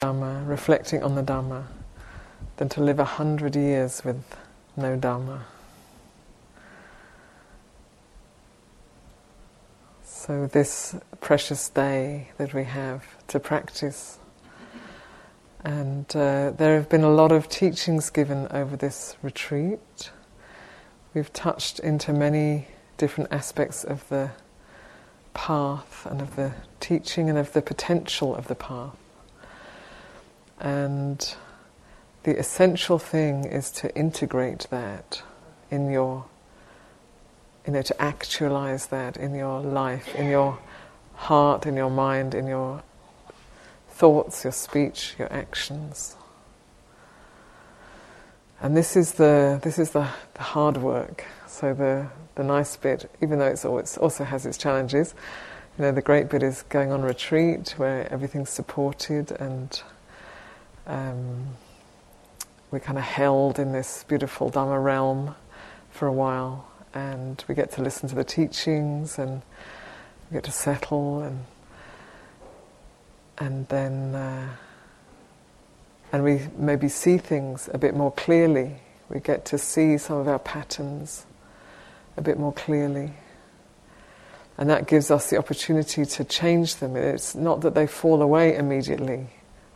Dhamma, reflecting on the Dharma, than to live a hundred years with no Dharma. So, this precious day that we have to practice, and uh, there have been a lot of teachings given over this retreat. We've touched into many different aspects of the path and of the teaching and of the potential of the path. And the essential thing is to integrate that in your, you know, to actualize that in your life, in your heart, in your mind, in your thoughts, your speech, your actions. And this is the this is the, the hard work. So the the nice bit, even though it's always, also has its challenges, you know, the great bit is going on retreat where everything's supported and um, we're kind of held in this beautiful Dhamma realm for a while, and we get to listen to the teachings, and we get to settle, and and then uh, and we maybe see things a bit more clearly. We get to see some of our patterns a bit more clearly. And that gives us the opportunity to change them. It's not that they fall away immediately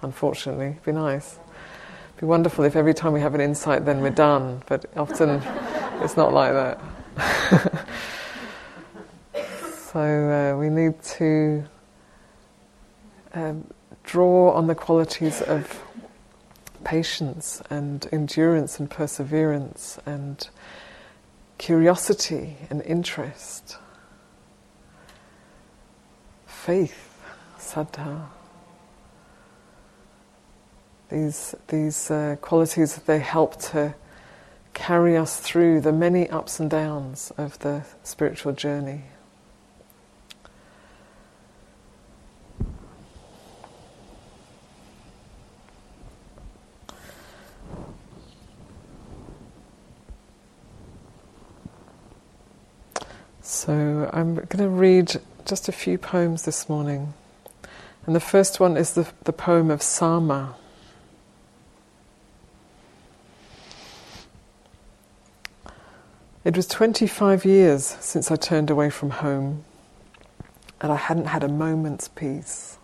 unfortunately. It'd be nice. It'd be wonderful if every time we have an insight, then we're done, but often it's not like that. so uh, we need to um, draw on the qualities of patience and endurance and perseverance and curiosity and interest, faith, saddha these, these uh, qualities, they help to carry us through the many ups and downs of the spiritual journey. So I'm going to read just a few poems this morning. And the first one is the, the poem of Sama. It was 25 years since I turned away from home, and I hadn't had a moment's peace.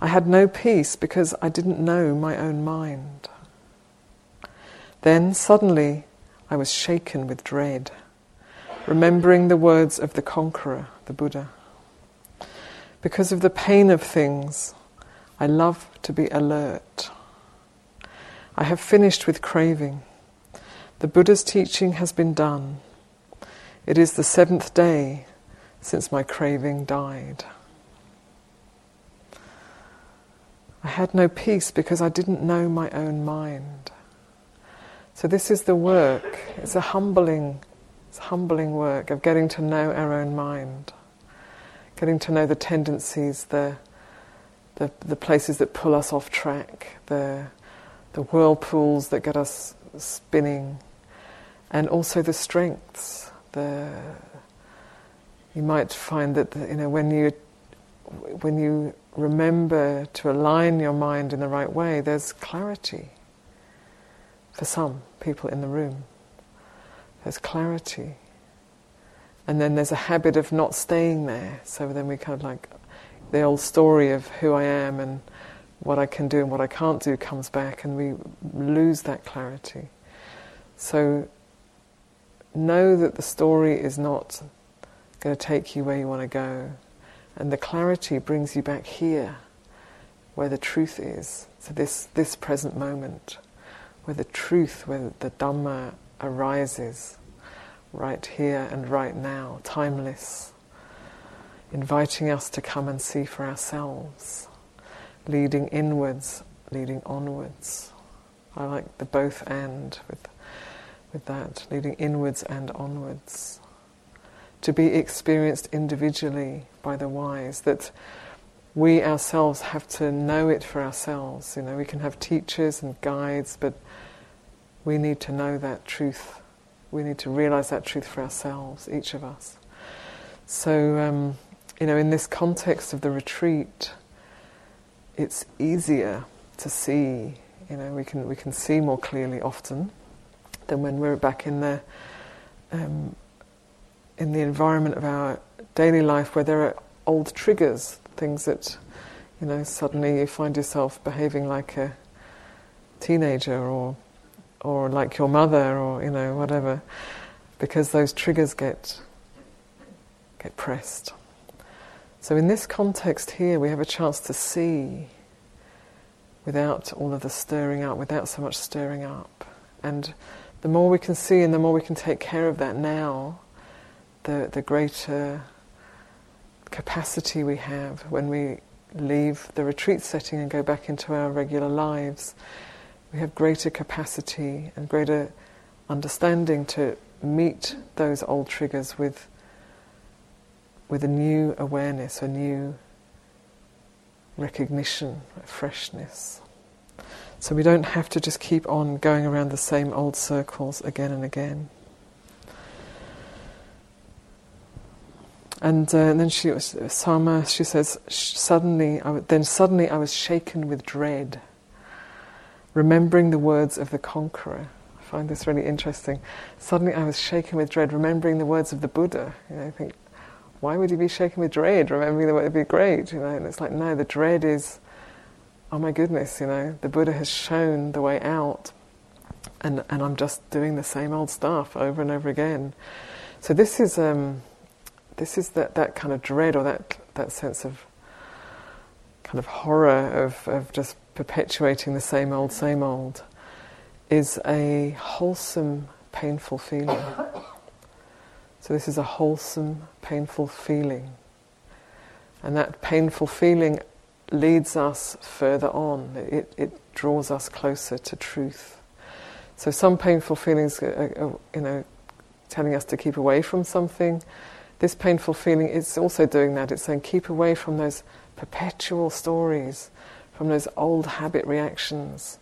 I had no peace because I didn't know my own mind. Then suddenly I was shaken with dread, remembering the words of the conqueror, the Buddha. Because of the pain of things, I love to be alert. I have finished with craving. The Buddha's teaching has been done. It is the seventh day since my craving died. I had no peace because I didn't know my own mind. So this is the work. It's a humbling, it's a humbling work of getting to know our own mind, getting to know the tendencies, the the, the places that pull us off track, the the whirlpools that get us spinning, and also the strengths. The you might find that you know when you when you remember to align your mind in the right way, there's clarity. For some people in the room, there's clarity. And then there's a habit of not staying there. So then we kind of like the old story of who I am and what I can do and what I can't do comes back, and we lose that clarity. So know that the story is not going to take you where you want to go. And the clarity brings you back here, where the truth is, to this, this present moment, where the truth, where the Dhamma arises, right here and right now, timeless, inviting us to come and see for ourselves, leading inwards, leading onwards. I like the both and with with that, leading inwards and onwards. To be experienced individually by the wise, that we ourselves have to know it for ourselves. You know, we can have teachers and guides, but we need to know that truth. We need to realize that truth for ourselves, each of us. So, um, you know, in this context of the retreat, it's easier to see. You know, we can we can see more clearly often than when we're back in the um, in the environment of our daily life where there are old triggers, things that you know suddenly you find yourself behaving like a teenager or or like your mother or you know whatever because those triggers get get pressed. So in this context here we have a chance to see without all of the stirring up, without so much stirring up. And the more we can see and the more we can take care of that now, the, the greater capacity we have when we leave the retreat setting and go back into our regular lives. We have greater capacity and greater understanding to meet those old triggers with, with a new awareness, a new recognition, a freshness. So we don't have to just keep on going around the same old circles again and again. And, uh, and then she was Sama. She says, suddenly, I, then suddenly I was shaken with dread, remembering the words of the conqueror. I find this really interesting. Suddenly I was shaken with dread, remembering the words of the Buddha. You know, I think, why would you be shaken with dread? Remembering the word would be great, you know. And it's like, no, the dread is, oh my goodness, you know, the Buddha has shown the way out, and and I'm just doing the same old stuff over and over again. So this is. Um, this is that, that kind of dread or that, that sense of kind of horror of, of just perpetuating the same old, same old is a wholesome, painful feeling. So, this is a wholesome, painful feeling. And that painful feeling leads us further on, it, it draws us closer to truth. So, some painful feelings are, are, you know, telling us to keep away from something this painful feeling is also doing that. It's saying, keep away from those perpetual stories, from those old habit reactions,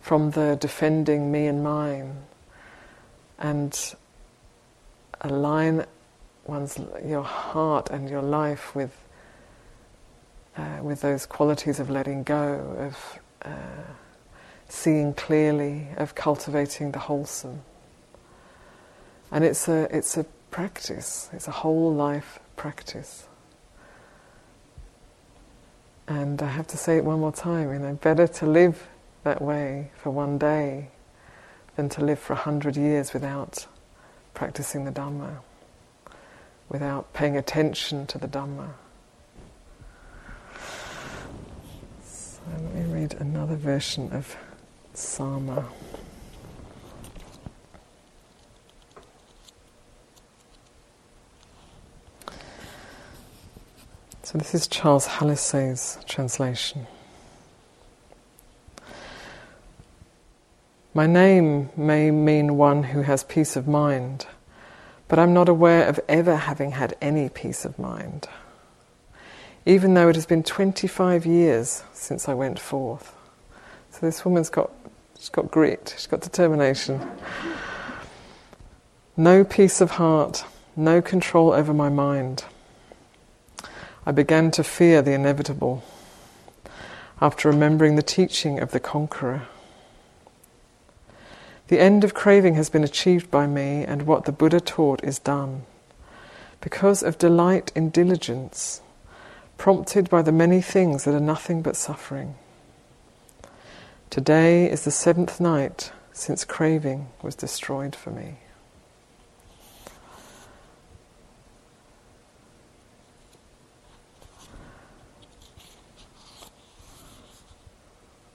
from the defending me and mine, and align one's your heart and your life with uh, with those qualities of letting go, of uh, seeing clearly, of cultivating the wholesome. And it's a it's a practice. It's a whole life practice. And I have to say it one more time, you know, better to live that way for one day than to live for a hundred years without practicing the Dhamma, without paying attention to the Dhamma. So let me read another version of Sama. So this is Charles Hallisey's translation. My name may mean one who has peace of mind, but I'm not aware of ever having had any peace of mind, even though it has been 25 years since I went forth. So this woman's got, she's got grit, she's got determination. No peace of heart, no control over my mind. I began to fear the inevitable after remembering the teaching of the conqueror. The end of craving has been achieved by me, and what the Buddha taught is done. Because of delight in diligence, prompted by the many things that are nothing but suffering. Today is the seventh night since craving was destroyed for me.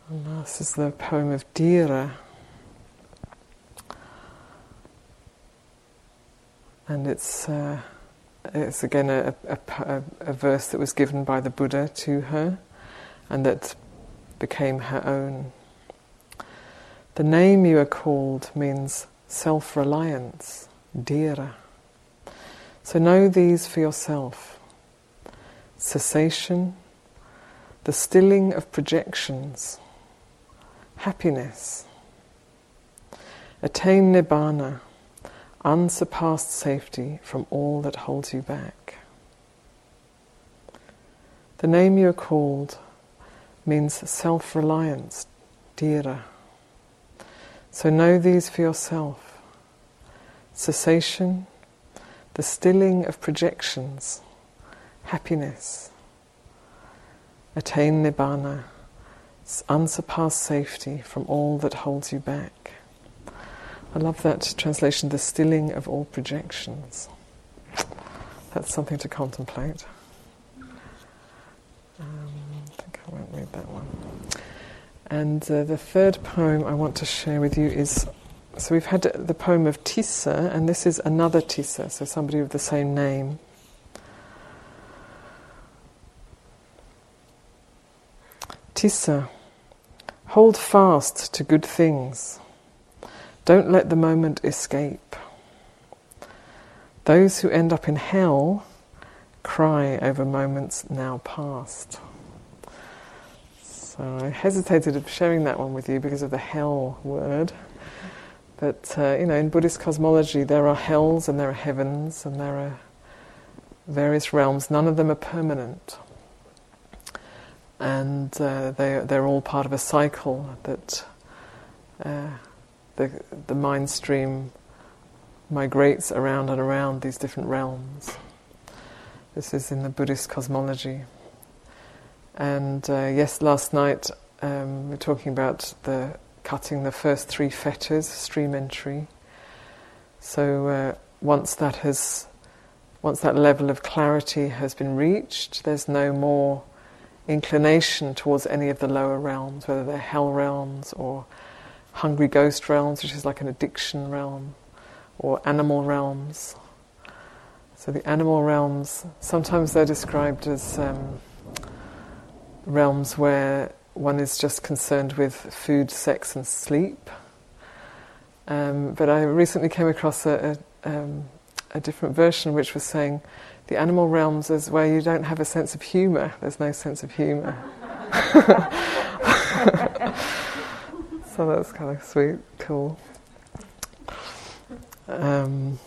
And this is the poem of Dhira. And it's, uh, it's again a, a, a, verse that was given by the Buddha to her and that became her own. The name you are called means self reliance, dhira. So know these for yourself cessation, the stilling of projections happiness. Attain nibbana, unsurpassed safety from all that holds you back. The name you are called means self reliance, dhira. So know these for yourself cessation, the stilling of projections, happiness, attain nibbana, unsurpassed safety from all that holds you back. I love that translation, the stilling of all projections. That's something to contemplate. Um, I think I won't read that one. And uh, the third poem I want to share with you is so we've had the poem of Tissa, and this is another Tissa, so somebody with the same name. Tissa, hold fast to good things. Don't let the moment escape. Those who end up in hell cry over moments now past. So I hesitated of sharing that one with you because of the hell word. But uh, you know, in Buddhist cosmology, there are hells and there are heavens and there are various realms. None of them are permanent, and uh, they they're all part of a cycle that uh, the the mind stream migrates around and around these different realms. This is in the Buddhist cosmology. And uh, yes, last night um, we are talking about the cutting the first three fetters, stream entry. So uh, once that has, once that level of clarity has been reached, there's no more inclination towards any of the lower realms, whether they're hell realms or hungry ghost realms, which is like an addiction realm, or animal realms. So the animal realms, sometimes they're described as um, realms where one is just concerned with food, sex, and sleep. Um, but I recently came across a, a, um, a, different version which was saying the animal realms is where you don't have a sense of humour, there's no sense of humour. so that's kind of sweet, cool. Um,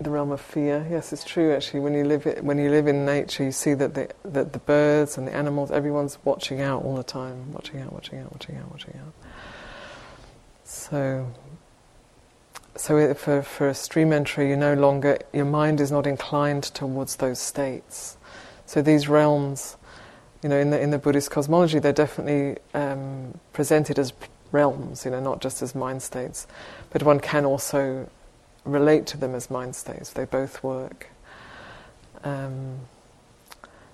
the realm of fear. Yes, it's true. Actually, when you live it, when you live in nature, you see that the that the birds and the animals, everyone's watching out all the time, watching out, watching out, watching out, watching out. So, so for for a stream entry, you no longer your mind is not inclined towards those states. So these realms, you know, in the in the Buddhist cosmology, they're definitely um, presented as realms. You know, not just as mind states, but one can also relate to them as mind states. They both work. Um,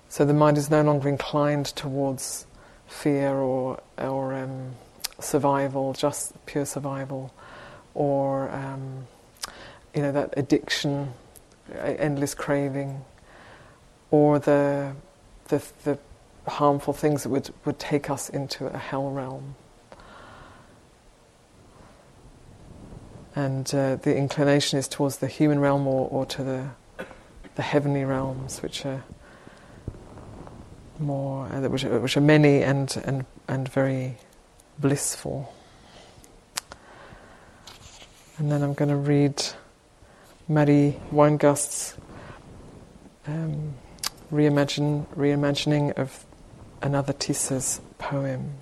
so the mind is no longer inclined towards fear or or um, survival, just pure survival, or um, you know that addiction, endless craving, or the the, the harmful things that would, would take us into a hell realm. and uh, the inclination is towards the human realm or, or to the the heavenly realms, which are more, uh, which, are, which are many and and and very blissful. And then I'm going to read Matty Weingast's um, reimagine, reimagining of another Tissa's poem.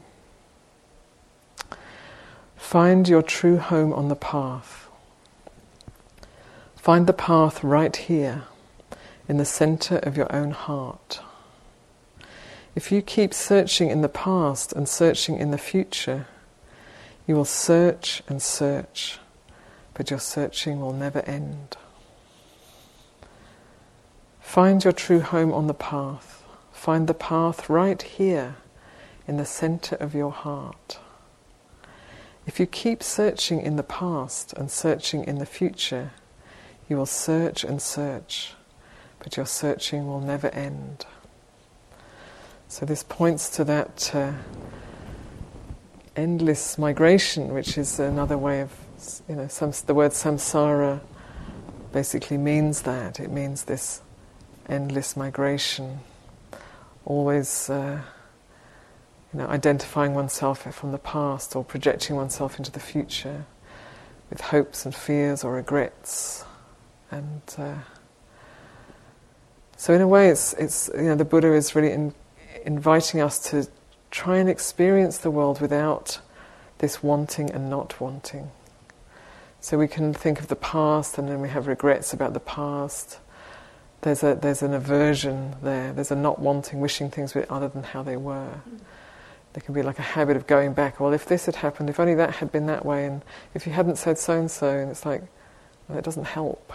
Find your true home on the path. Find the path right here, in the center of your own heart. If you keep searching in the past and searching in the future, you will search and search, but your searching will never end. Find your true home on the path. Find the path right here in the center of your heart. If you keep searching in the past and searching in the future, you will search and search, but your searching will never end. So, this points to that uh, endless migration, which is another way of, you know, some, the word samsara basically means that. It means this endless migration, always. Uh, you know, identifying oneself from the past or projecting oneself into the future with hopes and fears or regrets. And uh, So in a way, it's it's you know the Buddha is really in, inviting us to try and experience the world without this wanting and not wanting. So we can think of the past, and then we have regrets about the past. There's a there's an aversion there. There's a not wanting, wishing things were other than how they were. There can be like a habit of going back. Well, if this had happened, if only that had been that way, and if you hadn't said so and so, and it's like well, it doesn't help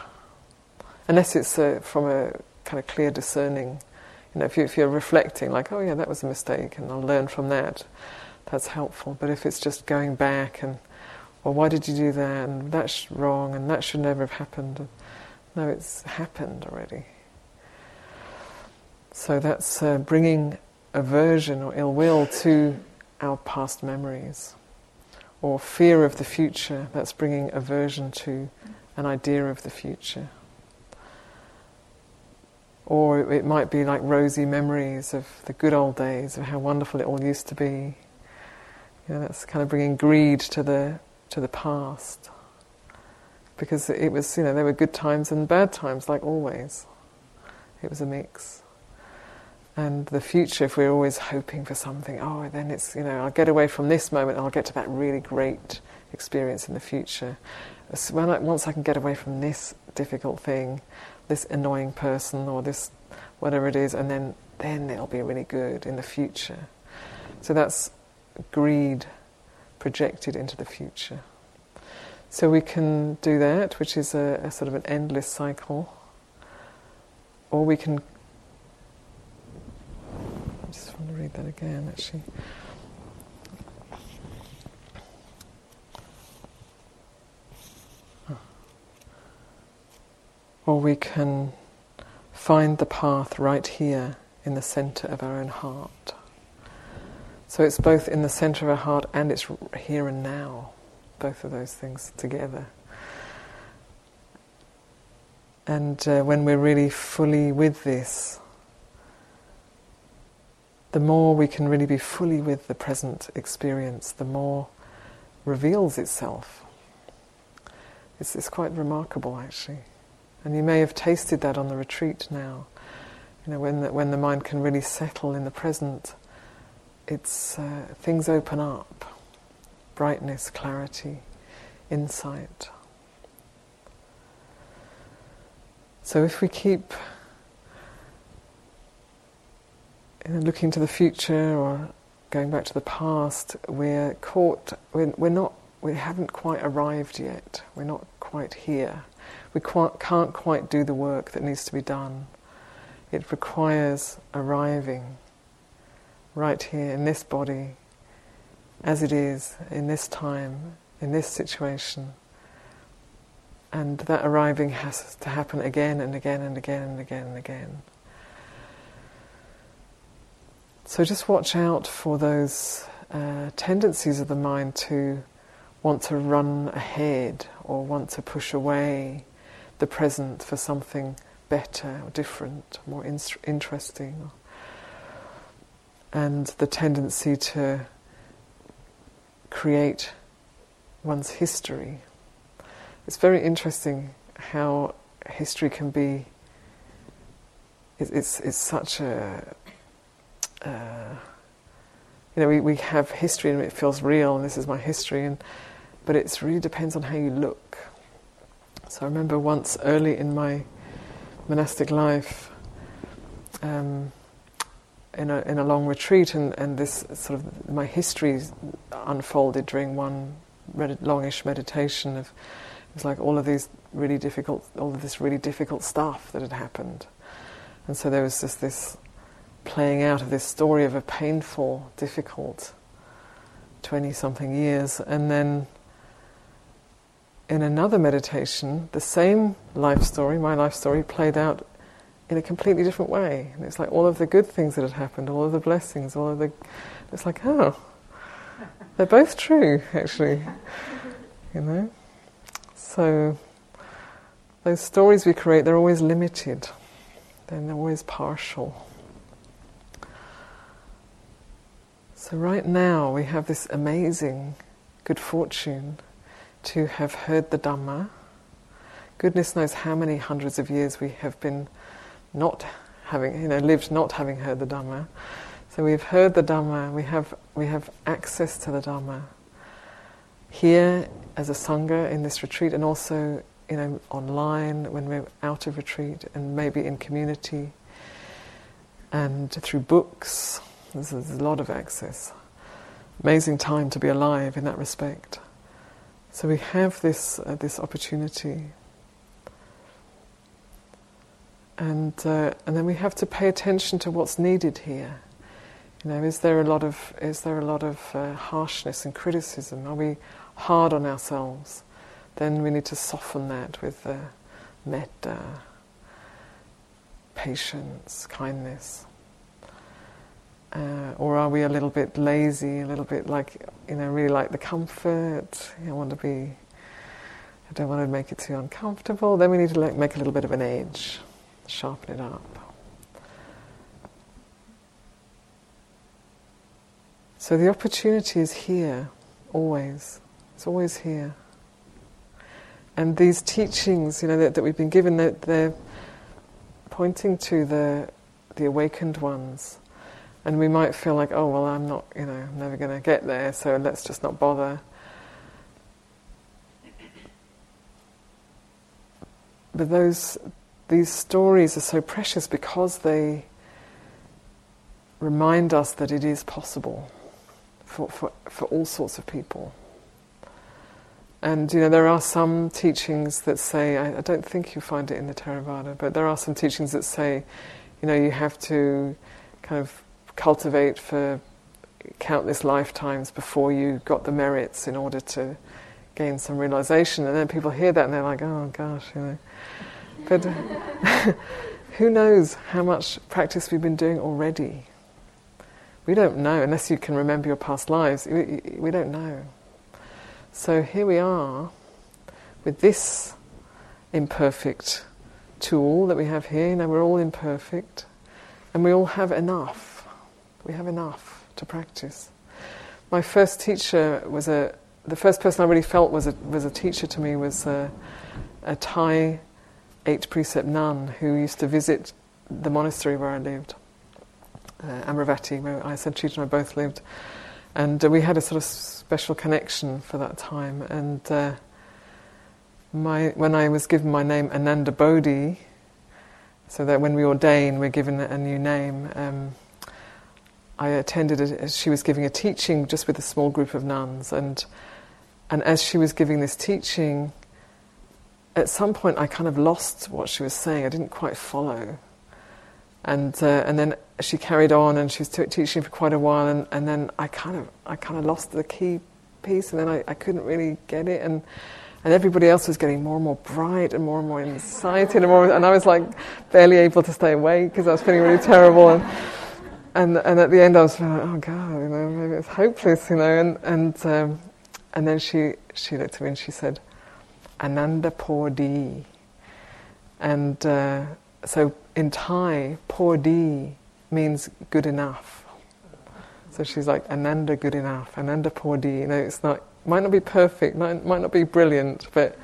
unless it's uh, from a kind of clear discerning. You know, if, you, if you're reflecting, like, oh yeah, that was a mistake, and I'll learn from that, that's helpful. But if it's just going back and, well, why did you do that? And that's wrong, and that should never have happened. No, it's happened already. So that's uh, bringing aversion or ill will to our past memories. Or fear of the future, that's bringing aversion to an idea of the future. Or it might be like rosy memories of the good old days, of how wonderful it all used to be. You know, that's kind of bringing greed to the, to the past. Because it was, you know, there were good times and bad times, like always. It was a mix. And the future, if we're always hoping for something, oh, then it's, you know, I'll get away from this moment and I'll get to that really great experience in the future. When I, once I can get away from this difficult thing, this annoying person or this whatever it is, and then then it'll be really good in the future. So that's greed projected into the future. So we can do that, which is a, a sort of an endless cycle, or we can. I just want to read that again, actually. Or we can find the path right here in the center of our own heart. So it's both in the center of our heart and it's here and now, both of those things together. And uh, when we're really fully with this, the more we can really be fully with the present experience, the more reveals itself. It's, it's quite remarkable, actually. And you may have tasted that on the retreat now. You know, when the, when the mind can really settle in the present, it's uh, things open up, brightness, clarity, insight. So if we keep looking to the future or going back to the past, we're caught. We're, we're not. We haven't quite arrived yet. We're not quite here we can't quite do the work that needs to be done. It requires arriving right here in this body, as it is, in this time, in this situation. And that arriving has to happen again and again and again and again and again. So just watch out for those uh, tendencies of the mind to want to run ahead or want to push away the present for something better or different, more in- interesting. And the tendency to create one's history. It's very interesting how history can be. It's, it's, such a. Uh, you know, we, we have history and it feels real, and this is my history, and but it really depends on how you look. So I remember once early in my monastic life, um, in a in a long retreat, and, and this sort of my history unfolded during one med- longish meditation of it was like all of these really difficult, all of this really difficult stuff that had happened, and so there was just this playing out of this story of a painful, difficult twenty something years, and then in another meditation, the same life story, my life story, played out in a completely different way. And it's like all of the good things that had happened, all of the blessings, all of the. It's like, oh, they're both true, actually. You know? So, those stories we create, they're always limited, they're always partial. So, right now, we have this amazing good fortune to have heard the Dhamma. Goodness knows how many hundreds of years we have been not having, you know, lived not having heard the Dhamma. So we've heard the Dhamma, we have, we have access to the Dhamma here as a Sangha in this retreat and also, you know, online when we're out of retreat and maybe in community and through books. There's, there's a lot of access. Amazing time to be alive in that respect. So we have this, uh, this opportunity. And, uh, and then we have to pay attention to what's needed here. You know, is there a lot of is there a lot of uh, harshness and criticism? Are we hard on ourselves? Then we need to soften that with uh, metta, patience, kindness. Uh, or are we a little bit lazy, a little bit like, you know, really like the comfort? I want to be, I don't want to make it too uncomfortable. Then we need to like make a little bit of an edge, sharpen it up. So the opportunity is here, always. It's always here. And these teachings, you know, that, that we've been given, they're, they're pointing to the, the awakened ones. And we might feel like, oh, well, I'm not, you know, I'm never going to get there, so let's just not bother. But those, these stories are so precious because they remind us that it is possible for, for, for all sorts of people. And you know, there are some teachings that say, I, I, don't think you find it in the Theravada, but there are some teachings that say, you know, you have to kind of cultivate for countless lifetimes before you got the merits in order to gain some realization. And then people hear that and they're like, oh gosh, you know. But who knows how much practice we've been doing already? We don't know, unless you can remember your past lives, we, we don't know. So here we are with this imperfect tool that we have here. Know, we're all imperfect, and we all have enough. We have enough to practice. My first teacher was a. The first person I really felt was a was a teacher to me was a, a Thai eight precept nun who used to visit the monastery where I lived uh, Amaravati, where I said and I both lived. And uh, we had a sort of special connection for that time. And uh, my, when I was given my name Ananda Bodhi, so that when we ordain, we're given a new name, um, I attended, a, she was giving a teaching just with a small group of nuns. And, and as she was giving this teaching, at some point I kind of lost what she was saying. I didn't quite follow. And, uh, and then she carried on and she was t- teaching for quite a while and, and then I kind of I kind of lost the key piece and then I, I couldn't really get it and and everybody else was getting more and more bright and more and more excited and more and I was like barely able to stay awake because I was feeling really terrible and and and at the end I was like oh god you know maybe it's hopeless you know and and um, and then she she looked at me and she said Ananda Podi and uh, so in Thai Podi means good enough. So she's like, Ananda good enough, Ananda Podi. You know, it's not, might not be perfect, might, might not be brilliant, but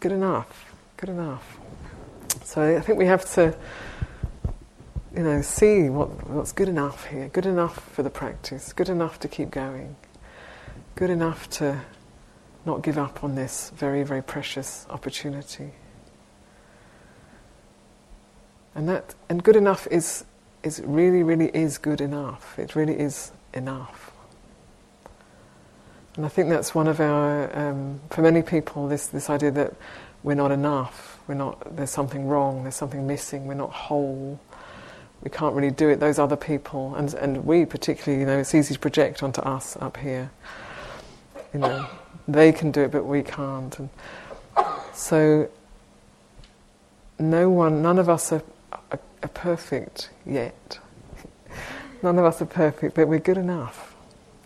good enough, good enough. So I think we have to, you know, see what, what's good enough here, good enough for the practice, good enough to keep going, good enough to not give up on this very, very precious opportunity. And that, and good enough is is really, really is good enough. It really is enough. And I think that's one of our, um, for many people, this, this idea that we're not enough, we're not, there's something wrong, there's something missing, we're not whole, we can't really do it, those other people, and, and we particularly, you know, it's easy to project onto us up here. You know, they can do it, but we can't. And so, no one, none of us are are perfect yet. None of us are perfect, but we're good enough.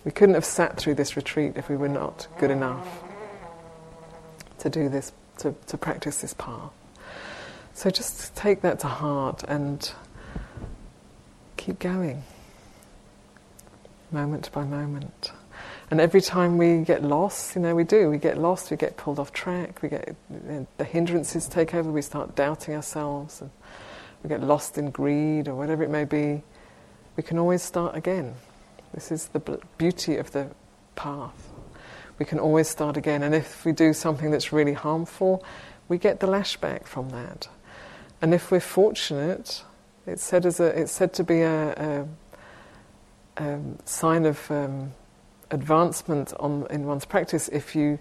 We couldn't have sat through this retreat if we were not good enough to do this, to, to practice this path. So just take that to heart and keep going, moment by moment. And every time we get lost, you know, we do, we get lost, we get pulled off track, we get the hindrances take over, we start doubting ourselves. And we get lost in greed or whatever it may be, we can always start again. This is the beauty of the path. We can always start again, and if we do something that's really harmful, we get the lashback from that. And if we're fortunate, it's said as a, it's said to be a, a, a sign of um, advancement on, in one's practice if you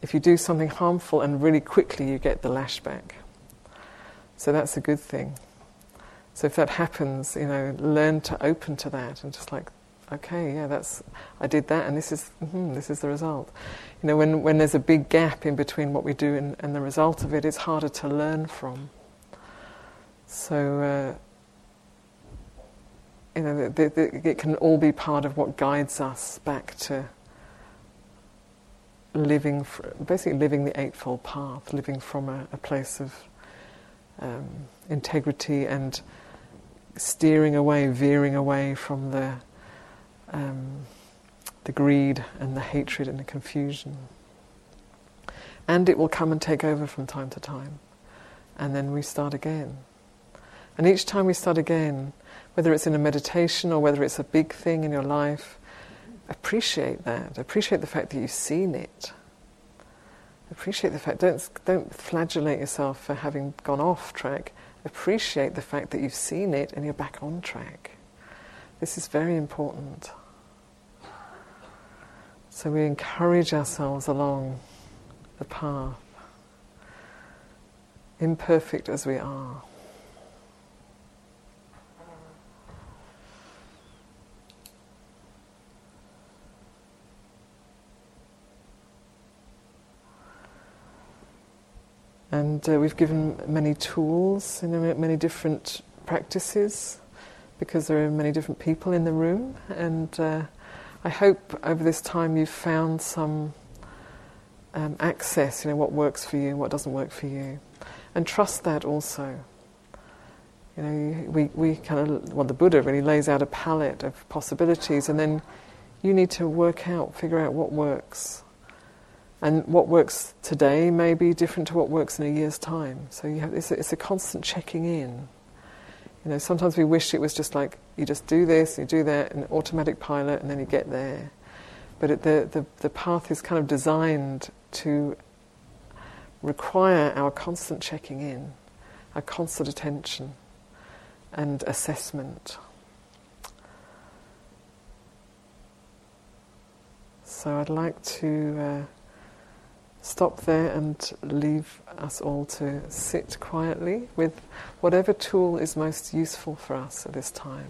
if you do something harmful and really quickly you get the lash back. So that's a good thing. So if that happens, you know, learn to open to that and just like, okay, yeah, that's I did that, and this is mm-hmm, this is the result. You know, when when there's a big gap in between what we do and, and the result of it, it's harder to learn from. So. Uh, you know, the, the, it can all be part of what guides us back to living, basically living the Eightfold Path, living from a, a place of um, integrity and steering away, veering away from the um, the greed and the hatred and the confusion. And it will come and take over from time to time, and then we start again. And each time we start again, whether it's in a meditation or whether it's a big thing in your life, appreciate that. Appreciate the fact that you've seen it. Appreciate the fact, don't, don't flagellate yourself for having gone off track. Appreciate the fact that you've seen it and you're back on track. This is very important. So we encourage ourselves along the path, imperfect as we are. And uh, we've given many tools, you know, many different practices, because there are many different people in the room. And uh, I hope over this time you've found some um, access, you know, what works for you and what doesn't work for you. And trust that also. You know, we, we kind of, well, the Buddha really lays out a palette of possibilities, and then you need to work out, figure out what works. And what works today may be different to what works in a year's time. So have, it's, a, it's a constant checking in. You know, sometimes we wish it was just like you just do this, you do that, an automatic pilot, and then you get there. But it, the, the, the path is kind of designed to require our constant checking in, our constant attention and assessment. So I'd like to. Uh, stop there and leave us all to sit quietly with whatever tool is most useful for us at this time.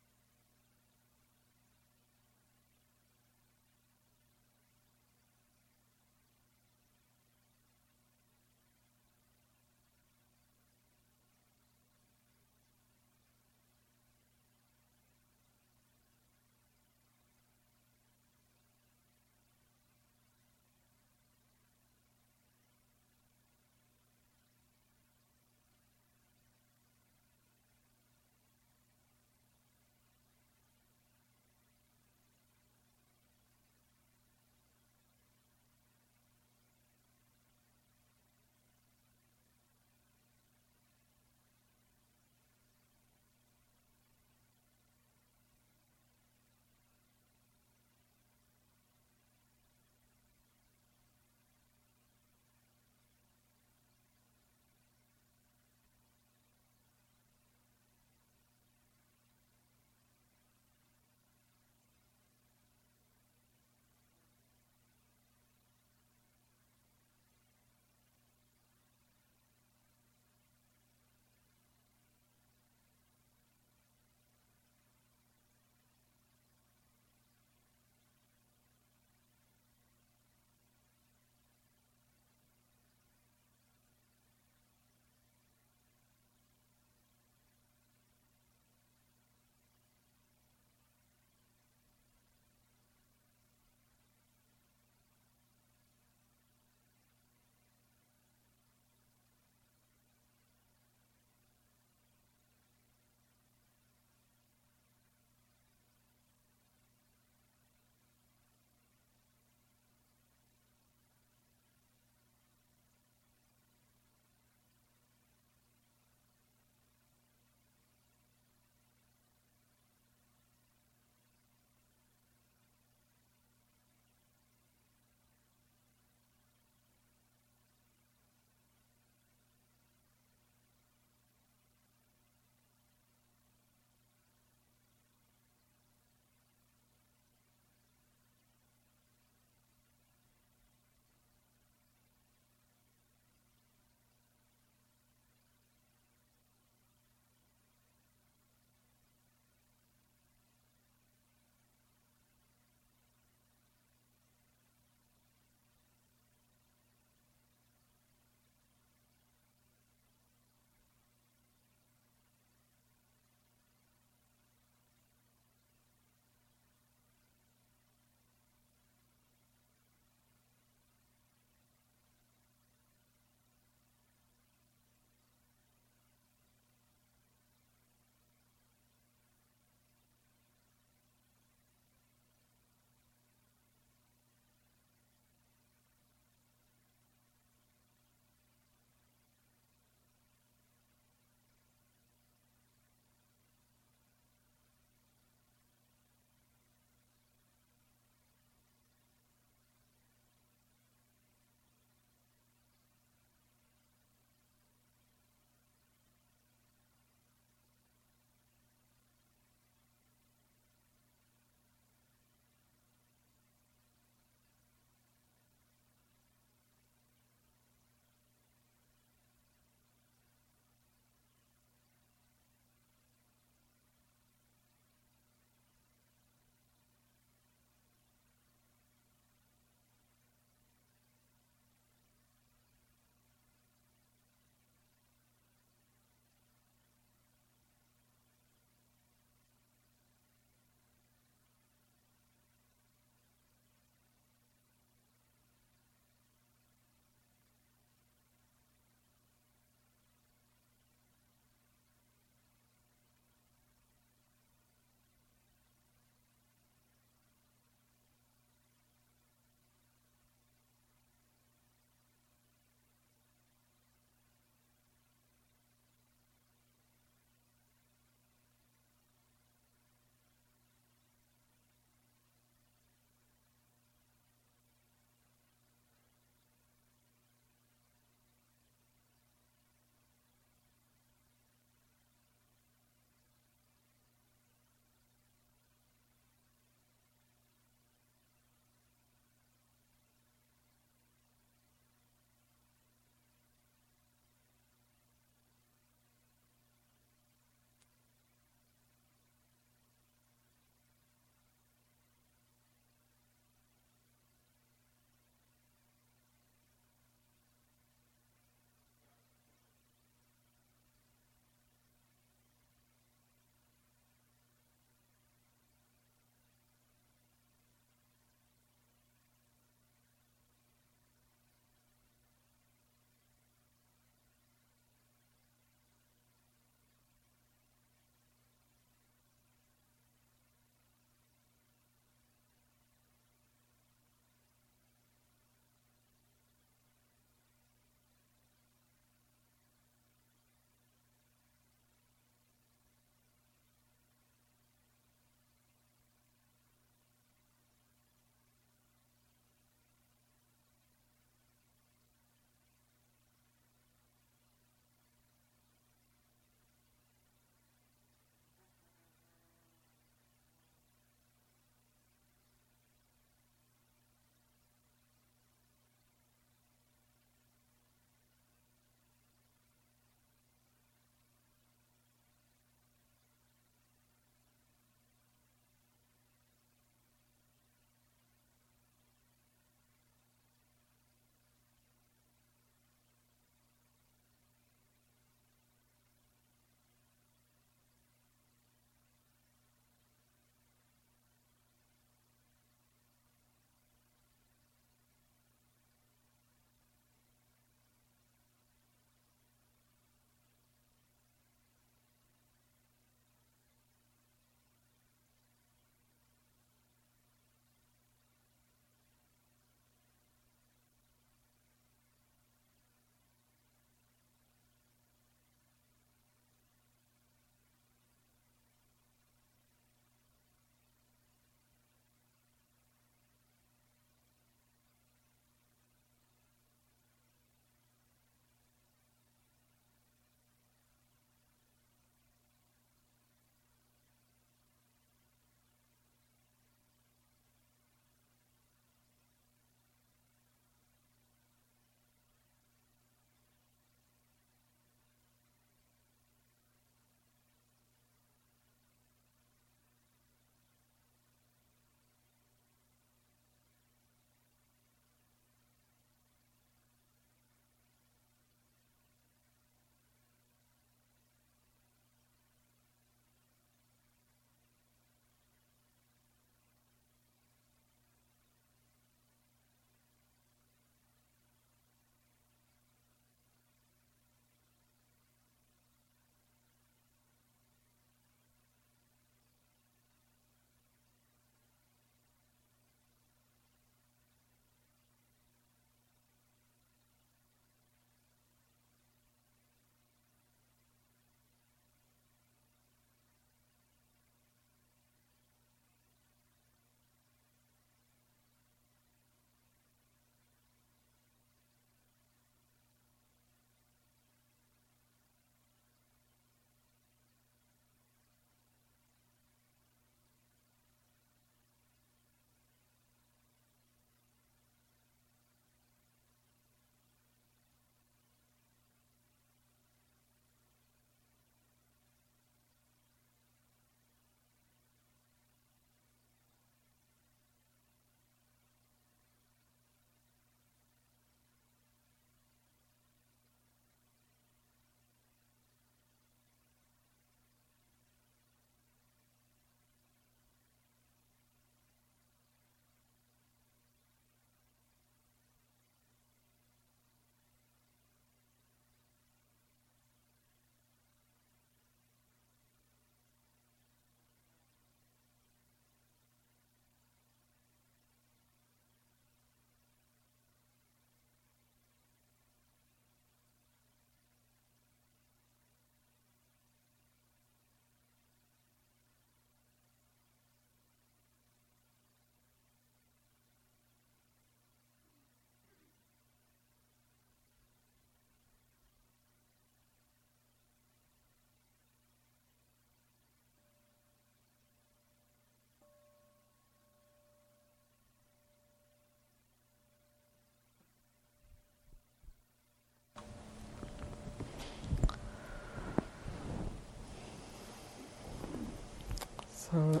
So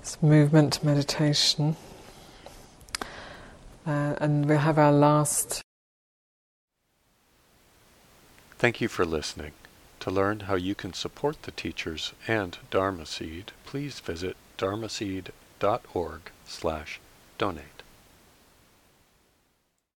it's movement meditation. Uh, and we'll have our last. Thank you for listening. To learn how you can support the teachers and Dharma Seed, please visit dharmaseed.org slash donate.